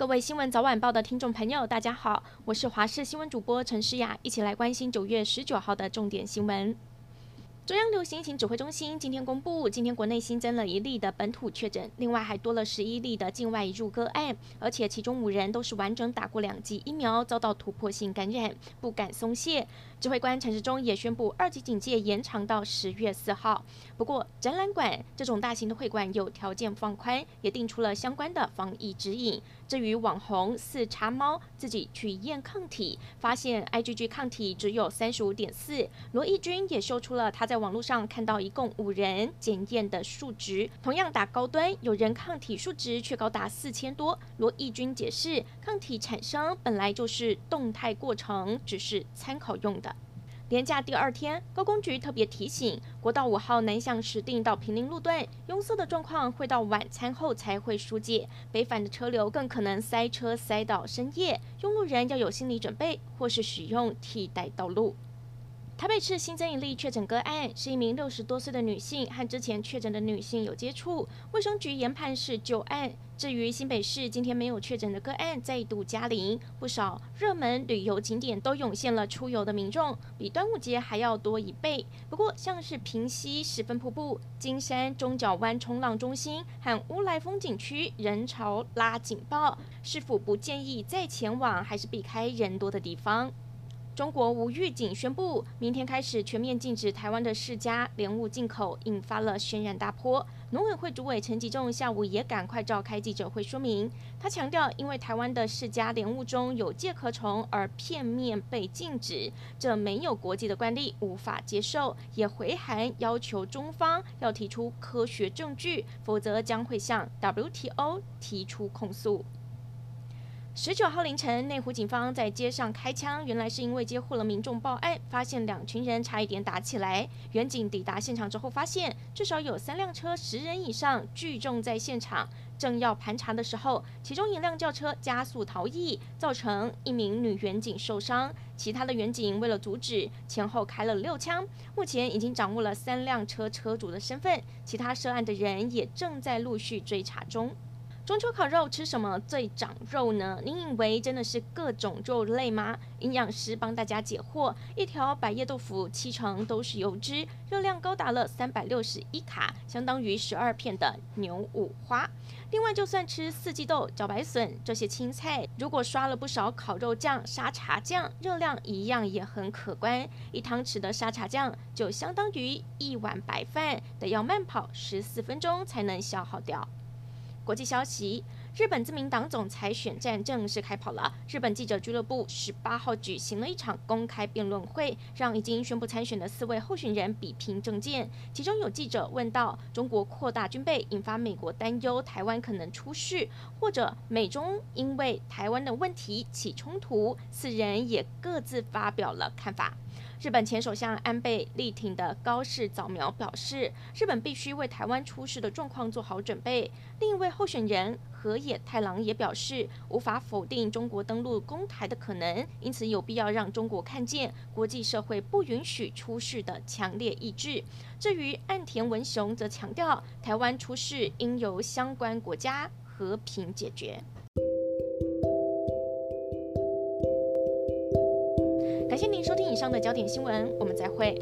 各位新闻早晚报的听众朋友，大家好，我是华视新闻主播陈诗雅，一起来关心九月十九号的重点新闻。中央流行疫情指挥中心今天公布，今天国内新增了一例的本土确诊，另外还多了十一例的境外入个案，而且其中五人都是完整打过两剂疫苗，遭到突破性感染，不敢松懈。指挥官陈时中也宣布二级警戒延长到十月四号。不过，展览馆这种大型的会馆有条件放宽，也定出了相关的防疫指引。至于网红四叉猫自己去验抗体，发现 IgG 抗体只有三十五点四。罗毅军也秀出了他在网络上看到一共五人检验的数值，同样打高端，有人抗体数值却高达四千多。罗毅军解释，抗体产生本来就是动态过程，只是参考用的。连假第二天，高公局特别提醒，国道五号南向石定到平林路段拥塞的状况会到晚餐后才会疏解，北返的车流更可能塞车塞到深夜，用路人要有心理准备，或是使用替代道路。台北市新增一例确诊个案，是一名六十多岁的女性，和之前确诊的女性有接触，卫生局研判是旧案。至于新北市今天没有确诊的个案，再度加零，不少热门旅游景点都涌现了出游的民众，比端午节还要多一倍。不过，像是平溪十分瀑布、金山中角湾冲浪中心和乌来风景区人潮拉警报，是否不建议再前往，还是避开人多的地方？中国无预警宣布，明天开始全面禁止台湾的释迦莲雾进口，引发了轩然大波。农委会主委陈吉仲下午也赶快召开记者会说明，他强调，因为台湾的释迦莲雾中有介壳虫而片面被禁止，这没有国际的惯例，无法接受，也回函要求中方要提出科学证据，否则将会向 WTO 提出控诉。十九号凌晨，内湖警方在街上开枪，原来是因为接获了民众报案，发现两群人差一点打起来。员警抵达现场之后，发现至少有三辆车，十人以上聚众在现场。正要盘查的时候，其中一辆轿车加速逃逸，造成一名女员警受伤。其他的员警为了阻止，前后开了六枪。目前已经掌握了三辆车车主的身份，其他涉案的人也正在陆续追查中。中秋烤肉吃什么最长肉呢？您以为真的是各种肉类吗？营养师帮大家解惑：一条百叶豆腐七成都是油脂，热量高达了三百六十一卡，相当于十二片的牛五花。另外，就算吃四季豆、茭白笋这些青菜，如果刷了不少烤肉酱、沙茶酱，热量一样也很可观。一汤匙的沙茶酱就相当于一碗白饭，得要慢跑十四分钟才能消耗掉。国际消息：日本自民党总裁选战正式开跑了。日本记者俱乐部十八号举行了一场公开辩论会，让已经宣布参选的四位候选人比拼政见。其中有记者问到：中国扩大军备，引发美国担忧台湾可能出事，或者美中因为台湾的问题起冲突？四人也各自发表了看法。日本前首相安倍力挺的高市早苗表示，日本必须为台湾出事的状况做好准备。另一位候选人河野太郎也表示，无法否定中国登陆公台的可能，因此有必要让中国看见国际社会不允许出事的强烈意志。至于岸田文雄则强调，台湾出事应由相关国家和平解决。感谢您收上的焦点新闻，我们再会。